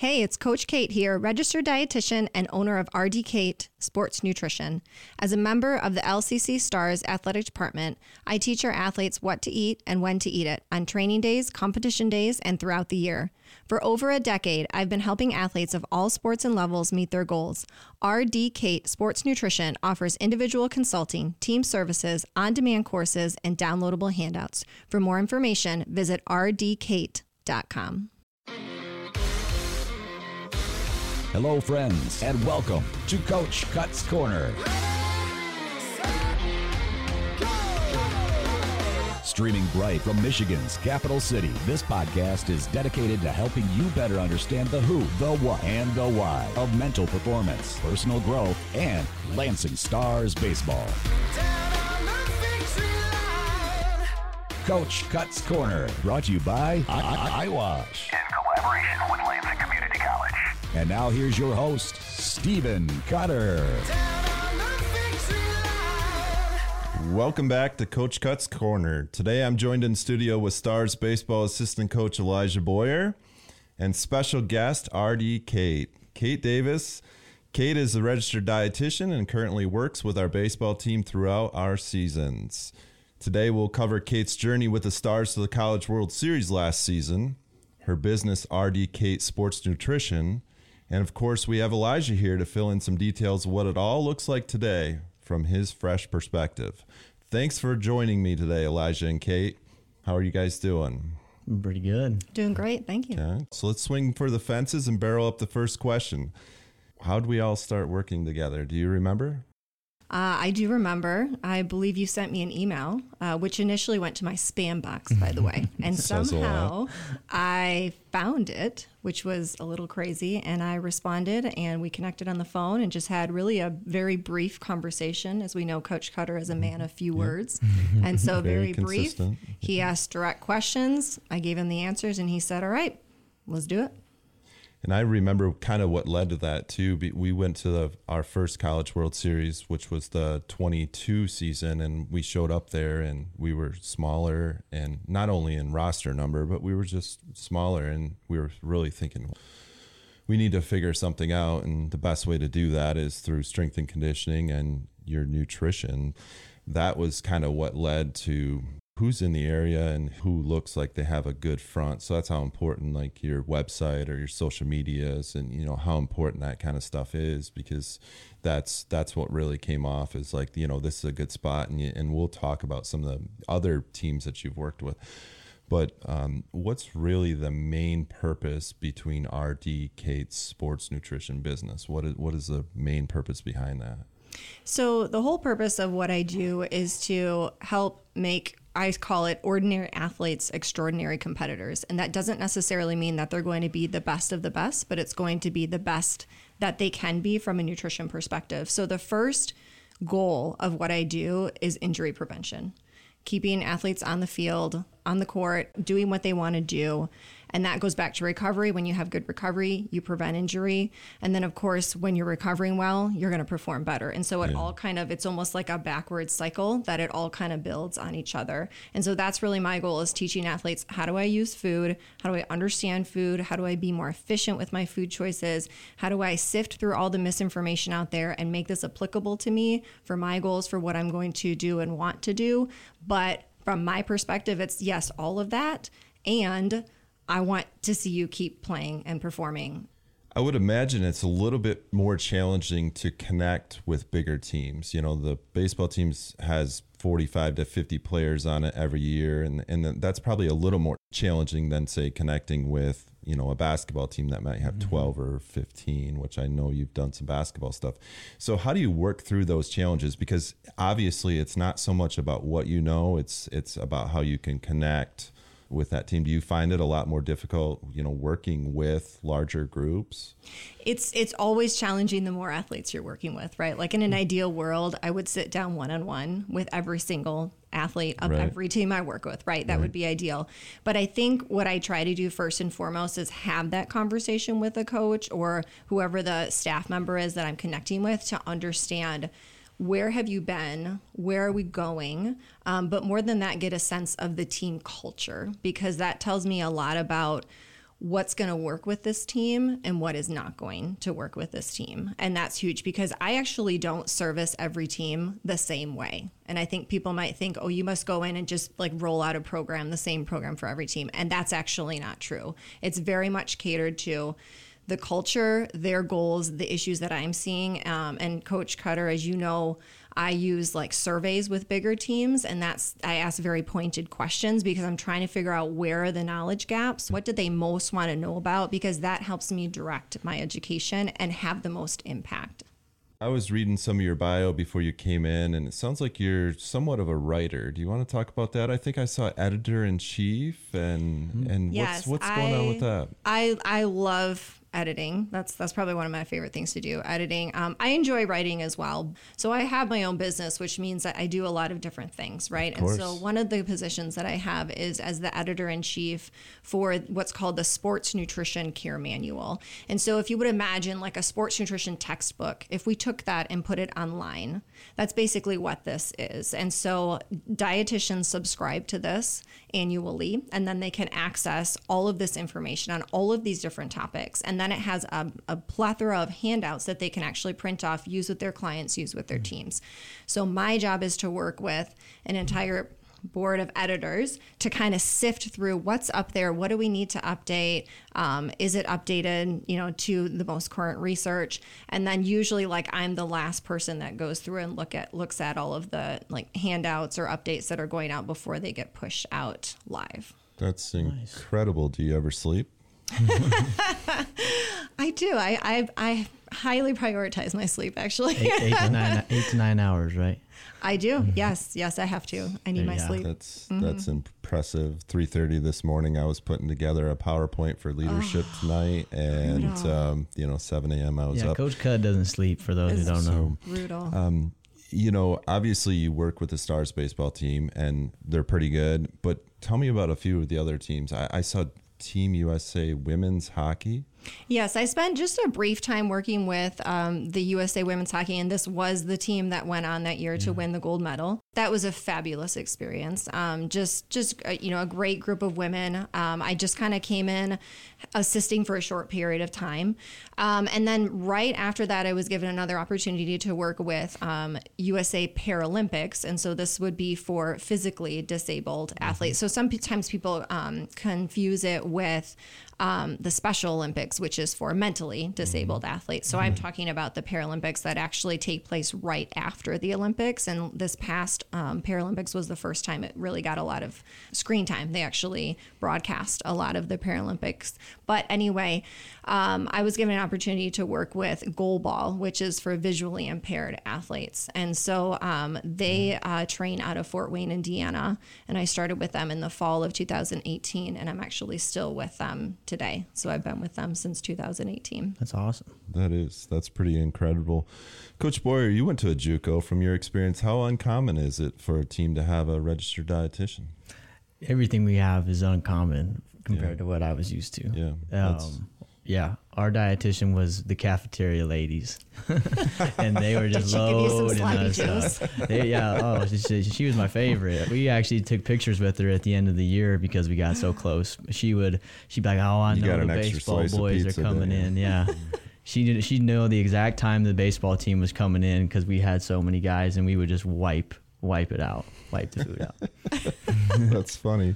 Hey, it's Coach Kate here, registered dietitian and owner of RD Kate Sports Nutrition. As a member of the LCC Stars Athletic Department, I teach our athletes what to eat and when to eat it on training days, competition days, and throughout the year. For over a decade, I've been helping athletes of all sports and levels meet their goals. RD Kate Sports Nutrition offers individual consulting, team services, on demand courses, and downloadable handouts. For more information, visit rdkate.com. Hello, friends, and welcome to Coach Cuts Corner. Streaming bright from Michigan's capital city, this podcast is dedicated to helping you better understand the who, the what, and the why of mental performance, personal growth, and Lansing Stars baseball. Coach Cuts Corner, brought to you by I- I- Eyewash. in collaboration with Lansing Community College. And now here's your host, Stephen Cutter. Welcome back to Coach Cuts Corner. Today I'm joined in studio with Stars baseball assistant coach Elijah Boyer and special guest RD Kate. Kate Davis. Kate is a registered dietitian and currently works with our baseball team throughout our seasons. Today we'll cover Kate's journey with the Stars to the College World Series last season, her business RD Kate Sports Nutrition, and of course we have Elijah here to fill in some details of what it all looks like today from his fresh perspective. Thanks for joining me today, Elijah and Kate. How are you guys doing? Pretty good. Doing great. Thank you. Okay, so let's swing for the fences and barrel up the first question. How'd we all start working together? Do you remember? Uh, I do remember. I believe you sent me an email, uh, which initially went to my spam box, by the way. And Says a lot. somehow I found it, which was a little crazy. And I responded and we connected on the phone and just had really a very brief conversation. As we know, Coach Cutter is a man of few words. And so, Very very, brief. He asked direct questions. I gave him the answers and he said, All right, let's do it. And I remember kind of what led to that too. We went to the, our first College World Series, which was the 22 season, and we showed up there and we were smaller and not only in roster number, but we were just smaller. And we were really thinking, we need to figure something out. And the best way to do that is through strength and conditioning and your nutrition. That was kind of what led to who's in the area and who looks like they have a good front. So that's how important like your website or your social medias and you know how important that kind of stuff is because that's that's what really came off is like you know this is a good spot and you, and we'll talk about some of the other teams that you've worked with. But um, what's really the main purpose between RD Kate's sports nutrition business? What is what is the main purpose behind that? So, the whole purpose of what I do is to help make, I call it ordinary athletes extraordinary competitors. And that doesn't necessarily mean that they're going to be the best of the best, but it's going to be the best that they can be from a nutrition perspective. So, the first goal of what I do is injury prevention, keeping athletes on the field, on the court, doing what they want to do. And that goes back to recovery. When you have good recovery, you prevent injury. And then, of course, when you're recovering well, you're going to perform better. And so it all kind of, it's almost like a backwards cycle that it all kind of builds on each other. And so that's really my goal is teaching athletes how do I use food? How do I understand food? How do I be more efficient with my food choices? How do I sift through all the misinformation out there and make this applicable to me for my goals, for what I'm going to do and want to do? But from my perspective, it's yes, all of that. And I want to see you keep playing and performing. I would imagine it's a little bit more challenging to connect with bigger teams. You know, the baseball teams has 45 to 50 players on it every year and and that's probably a little more challenging than say connecting with, you know, a basketball team that might have mm-hmm. 12 or 15, which I know you've done some basketball stuff. So how do you work through those challenges because obviously it's not so much about what you know, it's it's about how you can connect with that team. Do you find it a lot more difficult, you know, working with larger groups? It's it's always challenging the more athletes you're working with, right? Like in an mm. ideal world, I would sit down one on one with every single athlete of Right. every team I work with, right? That would be ideal. But I think what I try to do first and foremost is have that conversation with a coach or whoever the staff member is that I'm connecting with to understand where have you been where are we going um, but more than that get a sense of the team culture because that tells me a lot about what's going to work with this team and what is not going to work with this team. And that's huge because I actually don't service every team the same way. And I think people might think, oh, you must go in and just like roll out a program, the same program for every team. And that's actually not true. It's very much catered to the culture, their goals, the issues that I'm seeing. Um, and Coach Cutter, as you know, I use like surveys with bigger teams, and that's I ask very pointed questions because I'm trying to figure out where are the knowledge gaps, what do they most want to know about, because that helps me direct my education and have the most impact. I was reading some of your bio before you came in, and it sounds like you're somewhat of a writer. Do you want to talk about that? I think I saw editor in chief, and and Yes, what's what's going on with that? I I love editing. That's that's probably one of my favorite things to do. Editing. Um, I enjoy writing as well. So I have my own business, which means that I do a lot of different things, right? And so one of the positions that I have is as the editor in chief for what's called the Sports Nutrition Care Manual. And so if you would imagine like a sports nutrition textbook, if we took that and put it online, that's basically what this is. And so dietitians subscribe to this annually, and then they can access all of this information on all of these different topics. And then it has a, a plethora of handouts that they can actually print off, use with their clients, use with their hmm. teams. So my job is to work with an entire board of editors to kind of sift through what's up there what do we need to update um, is it updated you know to the most current research and then usually like i'm the last person that goes through and look at looks at all of the like handouts or updates that are going out before they get pushed out live That's incredible. Do you ever sleep? i do i i, I highly prioritize my sleep actually Eight, eight to nine, eight to nine hours, right? i do yes yes i have to i need my Yeah. sleep That's Mm-hmm. that's impressive. Three thirty this morning, I was putting together a PowerPoint for leadership tonight, and brutal. um, you know, seven a.m. I was Yeah, up. Coach Cut doesn't sleep. For those who don't know, brutal Um, you know, obviously you work with the Stars baseball team, and they're pretty good. But tell me about a few of the other teams. I, I saw Team USA women's hockey. Yes, I spent just a brief time working with um, the USA women's hockey, and this was the team that went on that year to win the gold medal. That was a fabulous experience. Um, just, just uh, you know, a great group of women. Um, I just kind of came in assisting for a short period of time, um, and then right after that, I was given another opportunity to work with um, USA Paralympics, and so this would be for physically disabled athletes. So sometimes people um, confuse it with um, the Special Olympics, which is for mentally disabled athletes. So I'm talking about the Paralympics that actually take place right after the Olympics. And this past um, Paralympics was the first time it really got a lot of screen time. They actually broadcast a lot of the Paralympics. But anyway, um, I was given an opportunity to work with Goalball, which is for visually impaired athletes. And so um, they uh, train out of Fort Wayne, Indiana. And I started with them in the fall of 2018. And I'm actually still with them today. So I've been with them since 2018. that's awesome. That is that's pretty incredible. Coach Boyer, you went to a JUCO. From your experience, how uncommon is it for a team to have a registered dietitian? Everything we have is uncommon compared to what I was used to. Yeah, Um, yeah, our dietitian was the cafeteria ladies, and they were just She could use some loading sloppy us up. They- yeah, oh, she, she, she was my favorite. We actually took pictures with her at the end of the year because we got so close. She would, she'd be like, "Oh, I You know an the baseball boys are coming there. in." Yeah. She did. She'd know the exact time the baseball team was coming in because we had so many guys, and we would just wipe, wipe it out, wipe the food out. That's funny.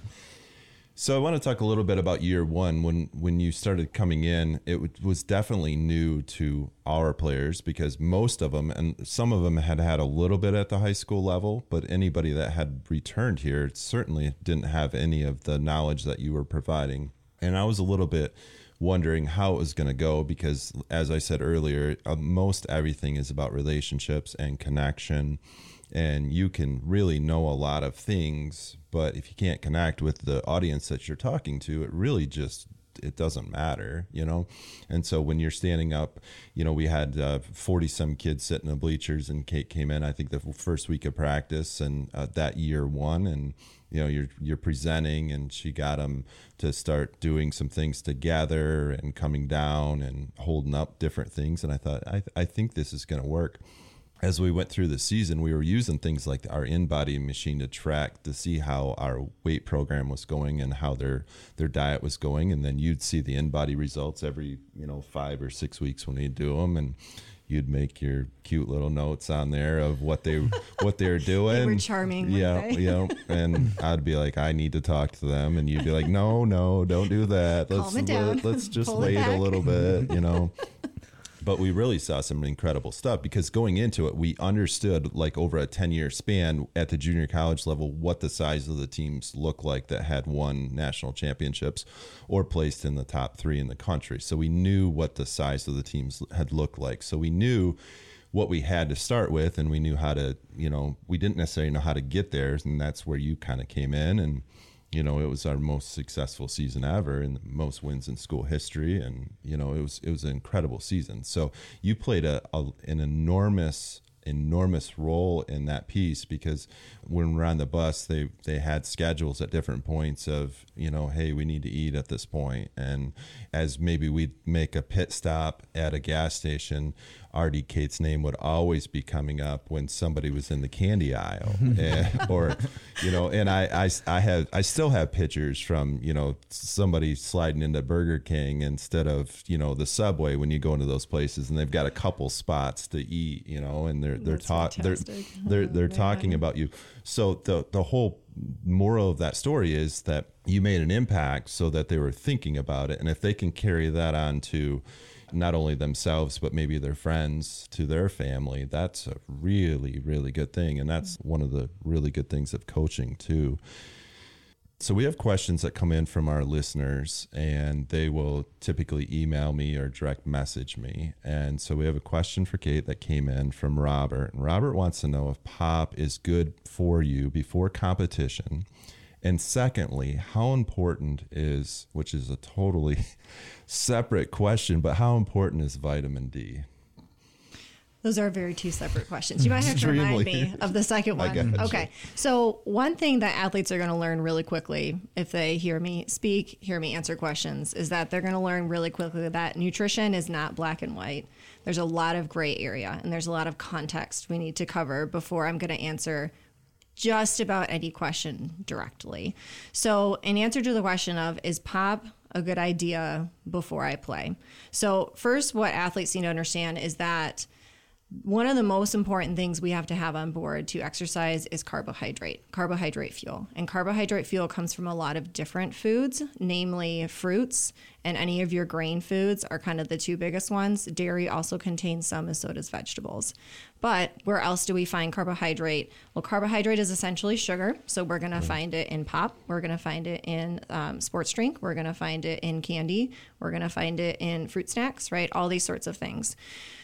So I want to talk a little bit about year one. When when you started coming in, it w- was definitely new to our players because most of them, and some of them had had a little bit at the high school level, but anybody that had returned here certainly didn't have any of the knowledge that you were providing. And I was a little bit wondering how it was going to go because, as I said earlier, uh, most everything is about relationships and connection and you can really know a lot of things but if you can't connect with the audience that you're talking to it really just it doesn't matter you know? And so when you're standing up you know we had 40 some kids sitting in the bleachers and kate came in i think the first week of practice and uh, that year one and you know you're you're presenting and she got them to start doing some things together and coming down and holding up different things. And i thought i, I think this is going to work. As we went through the season, we were using things like our InBody machine to track to see how our weight program was going and how their their diet was going, and then you'd see the InBody results every you know five or six weeks when we do them, and you'd make your cute little notes on there of what they what they're doing. were charming, yeah, yeah. And I'd be like, I need to talk to them, and you'd be like, No, no, don't do that. Let's Calm it down. Let, us just Pull wait a little bit, you know. But we really saw some incredible stuff because going into it, we understood like over a 10 year span at the junior college level what the size of the teams look like that had won national championships or placed in the top three in the country. So we knew what the size of the teams had looked like. So we knew what we had to start with and we knew how to, you know, we didn't necessarily know how to get there. And that's where you kind of came in and you know, it was our most successful season ever and most wins in school history. And, you know, it was, it was an incredible season. So you played a, a an enormous, enormous role in that piece because when we're on the bus, they, they had schedules at different points of, you know, hey, we need to eat at this point. And as maybe we'd make a pit stop at a gas station, RD Kate's name would always be coming up when somebody was in the candy aisle, and, eh, or you know. And I, I, I have, I still have pictures from you know somebody sliding into Burger King instead of you know the Subway when you go into those places, and they've got a couple spots to eat, you know, and they're they're That's talk they're they're Oh, they're man. talking about you. So the the whole moral of that story is that you made an impact so that they were thinking about it, and if they can carry that on to not only themselves but maybe their friends to their family. That's a really really good thing. And that's mm-hmm. one of the really good things of coaching too. So we have questions that come in from our listeners and they will typically email me or direct message me. And so we have a question for kate that came in from robert. And robert wants to know if pop is good for you before competition and secondly how important is which is a totally separate question but how important is vitamin d Those are very two separate questions. You might have to remind me of the second one. Okay. So, one thing that athletes are going to learn really quickly if they hear me speak, hear me answer questions, is that they're going to learn really quickly that nutrition is not black and white. There's a lot of gray area and there's a lot of context we need to cover before I'm going to answer just about any question directly. So, in answer to the question of is pop a good idea before I play? So, first, what athletes need to understand is that one of the most important things we have to have on board to exercise is carbohydrate, carbohydrate fuel. And carbohydrate fuel comes from a lot of different foods, namely fruits and any of your grain foods are kind of the two biggest ones. Dairy also contains some, as so does vegetables. But where else do we find carbohydrate? Well, carbohydrate is essentially sugar. So we're going to find it in pop. We're going to find it in um, sports drink. We're going to find it in candy. We're going to find it in fruit snacks, right? All these sorts of things.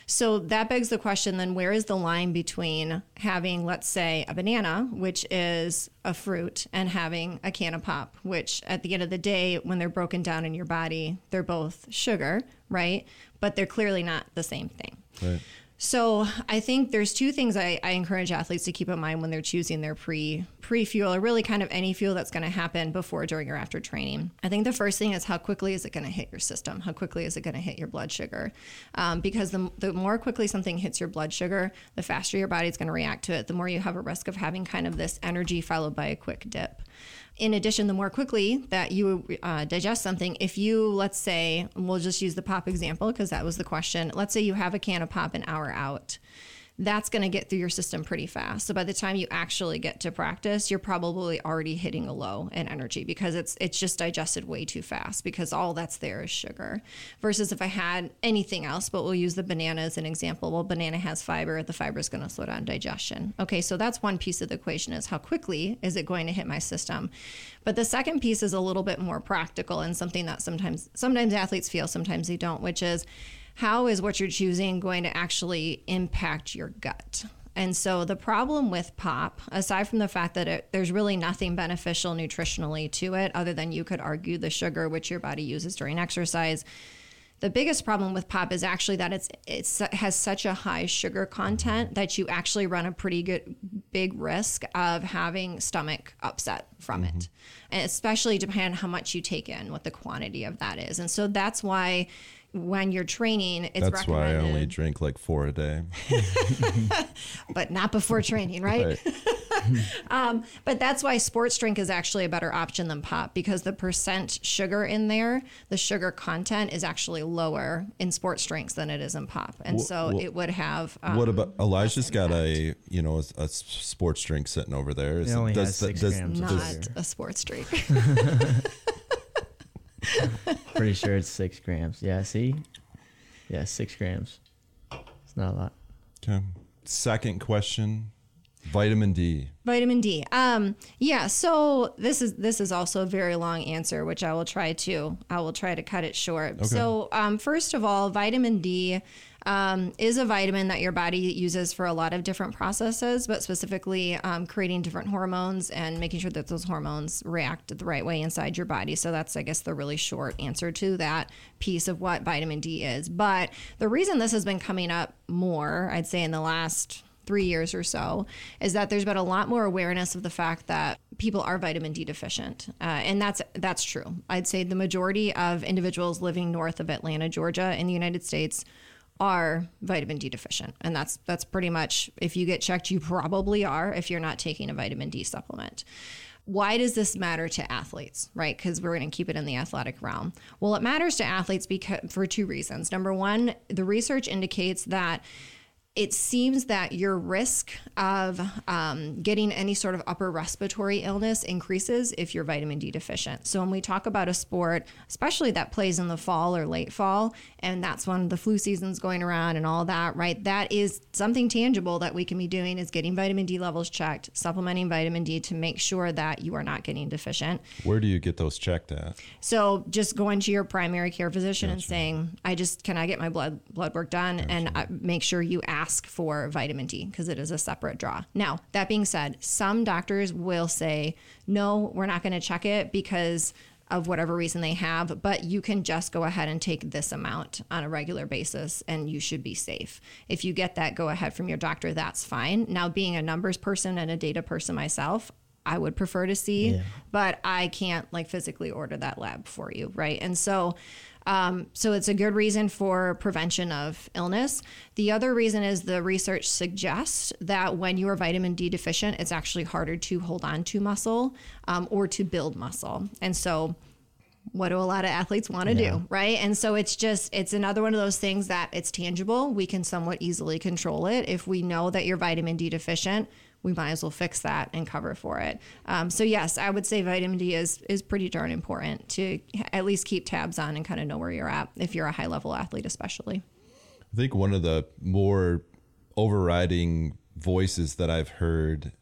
So that begs the question then where is the line between having, let's say, a banana, which is a fruit, and having a can of pop, which at the end of the day, when they're broken down in your body, they're both sugar, right? But they're clearly not the same thing. right So I think there's two things I, I encourage athletes to keep in mind when they're choosing their pre pre fuel or really kind of any fuel that's going to happen before, during, or after training. I think the first thing is how quickly is it going to hit your system? How quickly is it going to hit your blood sugar? Um, because the, the more quickly something hits your blood sugar, the faster your body's going to react to it. The more you have a risk of having kind of this energy followed by a quick dip. In addition, the more quickly that you uh, digest something, if you, let's say, we'll just use the pop example because that was the question. Let's say you have a can of pop an hour out. That's going to get through your system pretty fast. So by the time you actually get to practice, you're probably already hitting a low in energy because it's it's just digested way too fast because all that's there is sugar. Versus if I had anything else, but we'll use the banana as an example. Well, banana has fiber. The fiber is going to slow down digestion. Okay, so that's one piece of the equation is how quickly is it going to hit my system. But the second piece is a little bit more practical and something that sometimes sometimes athletes feel, sometimes they don't, which is how is what you're choosing going to actually impact your gut? And so the problem with pop, aside from the fact that it, there's really nothing beneficial nutritionally to it, other than you could argue the sugar which your body uses during exercise, the biggest problem with pop is actually that it's it's it has such a high sugar content that you actually run a pretty good big risk of having stomach upset from it. And especially depending on how much you take in, what the quantity of that is. And so that's why when you're training, it's That's why I only drink like four a day. but not before training, right? Right. Um, but that's why sports drink is actually a better option than pop because the percent sugar in there, the sugar content is actually lower in sports drinks than it is in pop, and Wha- so wha- it would have. Um, what about Elijah's got a you know a sports drink sitting over there? Is It only has six does- grams of not sugar. a sports drink. Pretty sure it's six grams. Yeah, see? Yeah, six grams. It's not a lot. Okay. Second question: Vitamin D. Vitamin D. Um, yeah. So this is this is also a very long answer, which I will try to I will try to cut it short. So um, first of all, vitamin D um, is a vitamin that your body uses for a lot of different processes, but specifically um, creating different hormones and making sure that those hormones react the right way inside your body. So that's I guess the really short answer to that piece of what vitamin D is. But the reason this has been coming up more, I'd say in the last three years or so is that there's been a lot more awareness of the fact that people are vitamin D deficient, uh, and that's that's true. I'd say the majority of individuals living north of Atlanta, Georgia, in the United States are vitamin D deficient, and that's that's pretty much if you get checked, you probably are if you're not taking a vitamin D supplement. Why does this matter to athletes right? Because we're going to keep it in the athletic realm. Well it matters to athletes because for two reasons. Number one the research indicates that it seems that your risk of um, getting any sort of upper respiratory illness increases if you're vitamin D deficient. So, when we talk about a sport, especially that plays in the fall or late fall, and that's when the flu season's going around and all that, right? That is something tangible that we can be doing is getting vitamin D levels checked, supplementing vitamin D to make sure that you are not getting deficient. Where do you get those checked at? So just going to your primary care physician and saying, "I just can I get my blood blood work done?" and uh, make sure you ask for vitamin D because it is a separate draw. Now that being said, some doctors will say, "No, we're not going to check it because." Of whatever reason they have, but you can just go ahead and take this amount on a regular basis and you should be safe. If you get that go ahead from your doctor, that's fine. Now, being a numbers person and a data person myself, I would prefer to see, Yeah. but I can't like physically order that lab for you, right? And so, um, so it's a good reason for prevention of illness. The other reason is the research suggests that when you are vitamin D deficient, it's actually harder to hold on to muscle um, or to build muscle, and so what do a lot of athletes want to do right? And so it's just it's another one of those things that it's tangible. We can somewhat easily control it. If we know that you're vitamin d deficient we might as well fix that and cover for it. Um, so yes i would say vitamin d is is pretty darn important to at least keep tabs on and kind of know where you're at if you're a high level athlete especially. I think one of the more overriding voices that I've heard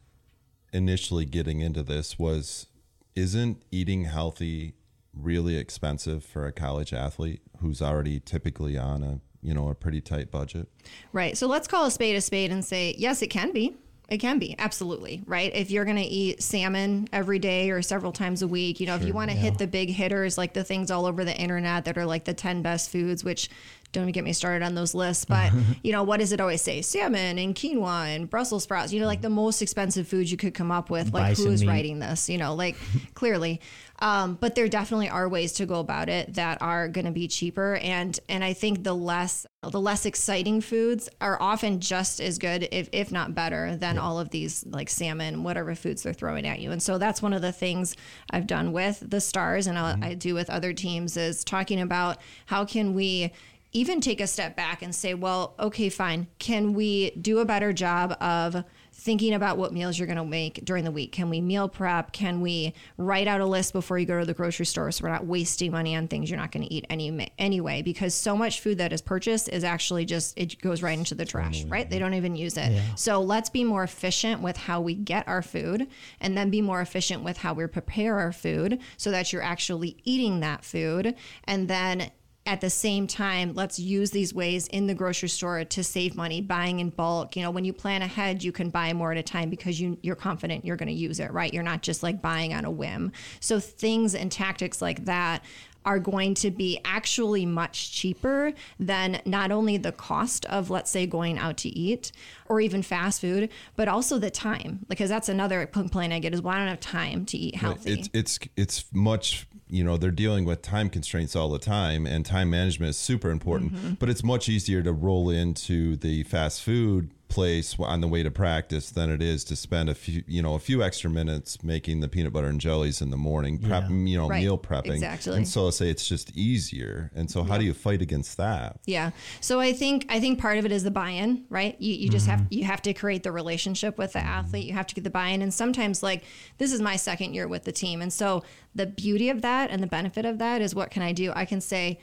initially getting into this was isn't eating healthy really expensive for a college athlete who's already typically on a you know a pretty tight budget Right. So let's call a spade a spade and say, yes, it can be. It can be. Absolutely. Right. If you're going to eat salmon every day or several times a week, you know, if you want to hit the big hitters, like the things all over the internet that are like the 10 best foods, which don't even get me started on those lists. But, you know, what does it always say? Salmon and quinoa and Brussels sprouts, you know, like the most expensive foods you could come up with. Like, Bison who's meat. writing this? You know, like clearly. Um, but there definitely are ways to go about it that are going to be cheaper, and and I think the less the less exciting foods are often just as good, if if not better, than all of these like salmon, whatever foods they're throwing at you. And so that's one of the things I've done with the stars, and I, I do with other teams is talking about how can we even take a step back and say, well, okay, fine. Can we do a better job of thinking about what meals you're going to make during the week? Can we meal prep? Can we write out a list before you go to the grocery store so we're not wasting money on things you're not going to eat any anyway? Because so much food that is purchased is actually just it goes right into the trash, right? They don't even use it. So let's be more efficient with how we get our food, and then be more efficient with how we prepare our food so that you're actually eating that food, and then at the same time, let's use these ways in the grocery store to save money, buying in bulk. You know, when you plan ahead, you can buy more at a time because you you're confident you're going to use it, right? You're not just like buying on a whim. So things and tactics like that are going to be actually much cheaper than not only the cost of, let's say, going out to eat or even fast food, but also the time. Because that's another complaint I get is, well, I don't have time to eat healthy. It's it's it's much you know they're dealing with time constraints all the time, and time management is super important. Mm-hmm. But it's much easier to roll into the fast food place on the way to practice than it is to spend a few you know a few extra minutes making the peanut butter and jellies in the morning prep you know Right. meal prepping Exactly. and so I say it's just easier and so how do you fight against that Yeah. So I think I think part of it is the buy-in, right? You, you just have you have to create the relationship with the athlete. You have to get the buy-in, and sometimes like this is my second year with the team, and so the beauty of that and the benefit of that is what can I do? I can say,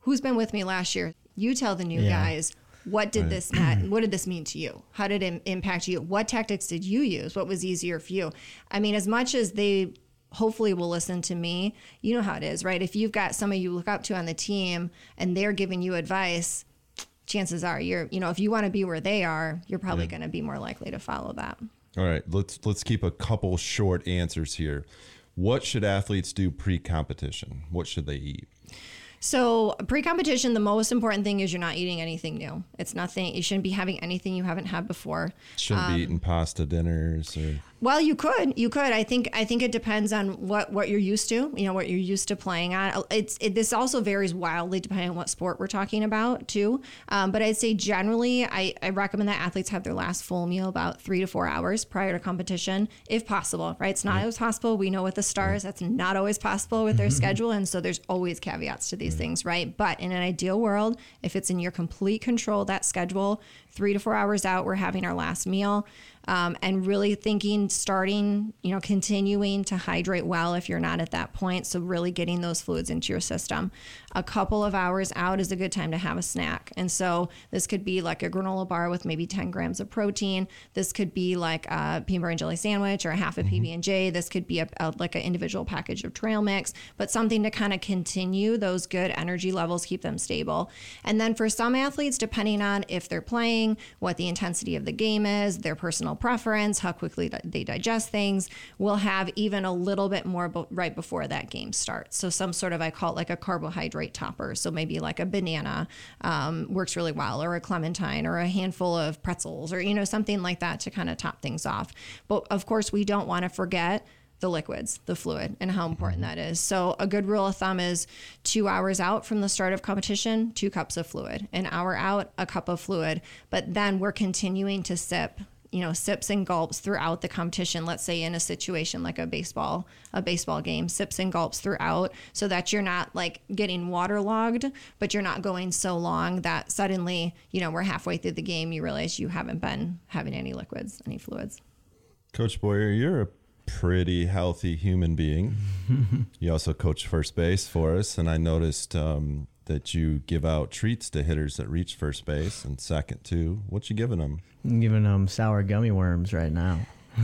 who's been with me last year? You tell the new Yeah. guys. What did this mean? What did this mean to you? How did it impact you? What tactics did you use? What was easier for you? I mean, as much as they hopefully will listen to me, you know how it is, right? If you've got somebody you look up to on the team and they're giving you advice, chances are you're, you know, if you want to be where they are, you're probably going to be more likely to follow that. all right let's let's keep a couple short answers here what should athletes do pre-competition what should they eat So, pre competition, the most important thing is you're not eating anything new. It's nothing, you shouldn't be having anything you haven't had before. shouldn't Um, be eating pasta dinners or Well, you could, you could. I think, I think it depends on what what you're used to. You know, what you're used to playing on. It's it, this also varies wildly depending on what sport we're talking about too. Um, but I'd say generally, I, I recommend that athletes have their last full meal about three to four hours prior to competition, if possible. Right? It's not always possible. We know with the stars, that's not always possible with their schedule, and so there's always caveats to these things, right? But in an ideal world, if it's in your complete control, that schedule, three to four hours out, we're having our last meal um, and really thinking starting you know continuing to hydrate well if you're not at that point. So really getting those fluids into your system. A couple of hours out is a good time to have a snack. And so this could be like a granola bar with maybe 10 grams of protein. This could be like a peanut butter and jelly sandwich or a half a pb&j this could be a, a- like an individual package of trail mix but something to kind of continue those good energy levels keep them stable. And then for some athletes depending on if they're playing what the intensity of the game is their personal preference how quickly they digest things. We'll have even a little bit more bo- right before that game starts. So some sort of i call it like a carbohydrate topper. So maybe like a banana um, works really well or a clementine or a handful of pretzels or you know something like that to kind of top things off. But of course we don't want to forget the liquids, the fluid, and how important mm-hmm. that is. So, a good rule of thumb is two hours out from the start of competition, two cups of fluid. An hour out, a cup of fluid. But then we're continuing to sip you know sips and gulps throughout the competition let's say in a situation like a baseball a baseball game sips and gulps throughout so that you're not like getting waterlogged but you're not going so long that suddenly you know we're halfway through the game you realize you haven't been having any liquids any fluids Coach Boyer, you're a pretty healthy human being. you also coach first base for us, and I noticed um, that you give out treats to hitters that reach first base and second too. What you giving them? I'm giving them sour gummy worms right now.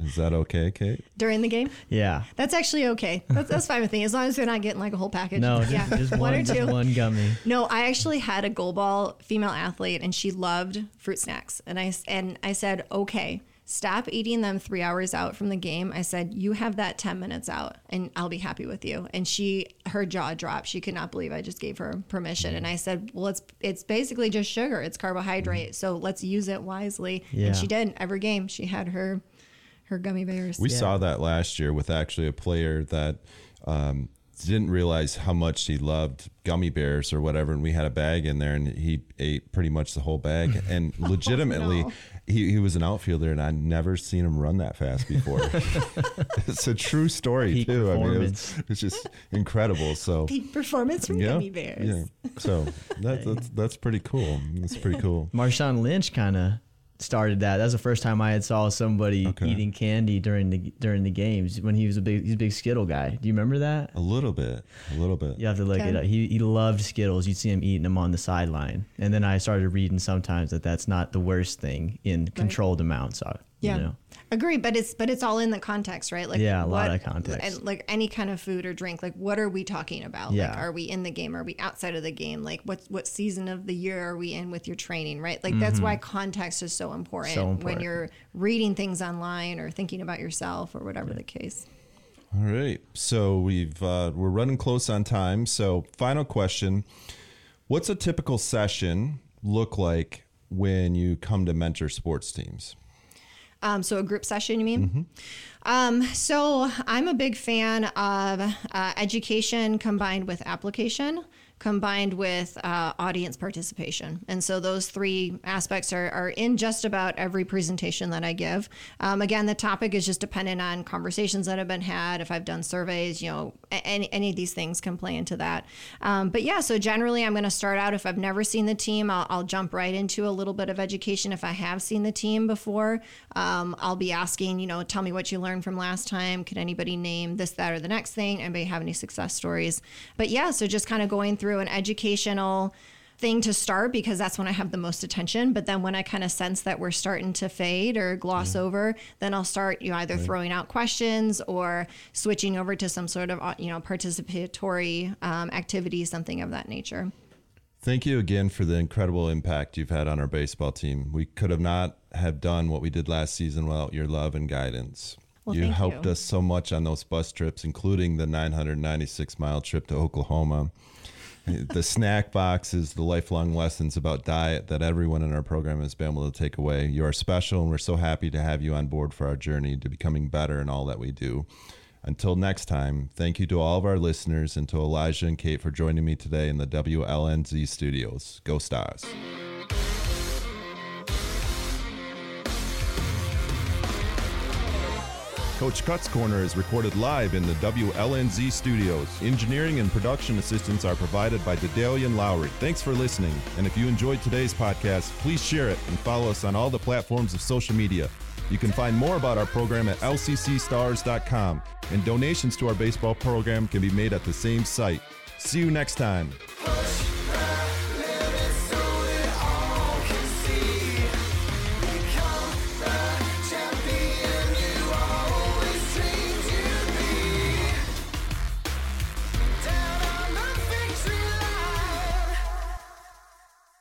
Is that okay, Kate? during the game Yeah. That's actually okay. That's, that's fine with me as long as they're not getting like a whole package. No, just, yeah, just one one, or just two. one gummy. No, I actually had a goalball female athlete, and she loved fruit snacks. And I s- and I said, okay, stop eating them three hours out from the game. I said, you have that ten minutes out, and I'll be happy with you. And she, her jaw dropped. She could not believe I just gave her permission. And I said, well, it's it's basically just sugar. It's carbohydrate. So let's use it wisely. Yeah. And she did. Every game, she had her her gummy bears. We saw that last year with actually a player that um, didn't realize how much he loved gummy bears or whatever, and we had a bag in there, and he ate pretty much the whole bag. And oh, legitimately, no. he, he was an outfielder, and I'd never seen him run that fast before. it's a true story Peak too. I mean, it was, it's just incredible. So. Peak performance from Yeah, gummy bears. yeah. So that, that's that's pretty cool. That's pretty cool. Marshawn Lynch kind of started that. That's the first time I had saw somebody Okay. eating candy during the during the games when he was a big he's a big Skittle guy. Do you remember that? A little bit, a little bit. You have to look Okay. it up. He, he loved Skittles. You'd see him eating them on the sideline. And then I started reading sometimes that that's not the worst thing in controlled amounts. uh, Yeah. You know? Agree, but it's but it's all in the context, right? Like Yeah, a lot of context. and like any kind of food or drink. Like, what are we talking about? Yeah. Like, are we in the game? Are we outside of the game? Like, what what season of the year are we in with your training? Right? Like, that's why context is so important, Mm-hmm. So when you're reading things online or thinking about yourself or whatever the case. All right. So we've uh, we're running close on time. So final question: What's a typical session look like when you come to mentor sports teams? Um, so a group session, you mean? Um, so I'm a big fan of uh, education combined with application combined with uh, audience participation. And so those three aspects are, are in just about every presentation that I give. Um, again, the topic is just dependent on conversations that have been had. If I've done surveys, you know, any, any of these things can play into that. Um, but yeah, so generally I'm going to start out if I've never seen the team, I'll, I'll jump right into a little bit of education. If I have seen the team before, um, I'll be asking, you know, tell me what you learned from last time. Could anybody name this, that, or the next thing? Anybody have any success stories? But yeah, so just kind of going through an educational thing to start because that's when I have the most attention. But then when I kind of sense that we're starting to fade or gloss over, then I'll start you know, either throwing out questions or switching over to some sort of uh, you know participatory um, activity, something of that nature. Thank you again for the incredible impact you've had on our baseball team. We could have not have done what we did last season without your love and guidance. Well, you helped you. us so much on those bus trips, including the 996 mile trip to Oklahoma. the snack boxes, the lifelong lessons about diet that everyone in our program has been able to take away. You are special, and we're so happy to have you on board for our journey to becoming better in all that we do. Until next time, thank you to all of our listeners and to Elijah and Kate for joining me today in the WLNZ studios. Go Stars. Coach Cuts Corner is recorded live in the WLNZ studios. Engineering and production assistance are provided by Dedalia and Lowry. Thanks for listening. And if you enjoyed today's podcast, please share it and follow us on all the platforms of social media. You can find more about our program at lccstars.com, and donations to our baseball program can be made at the same site. See you next time.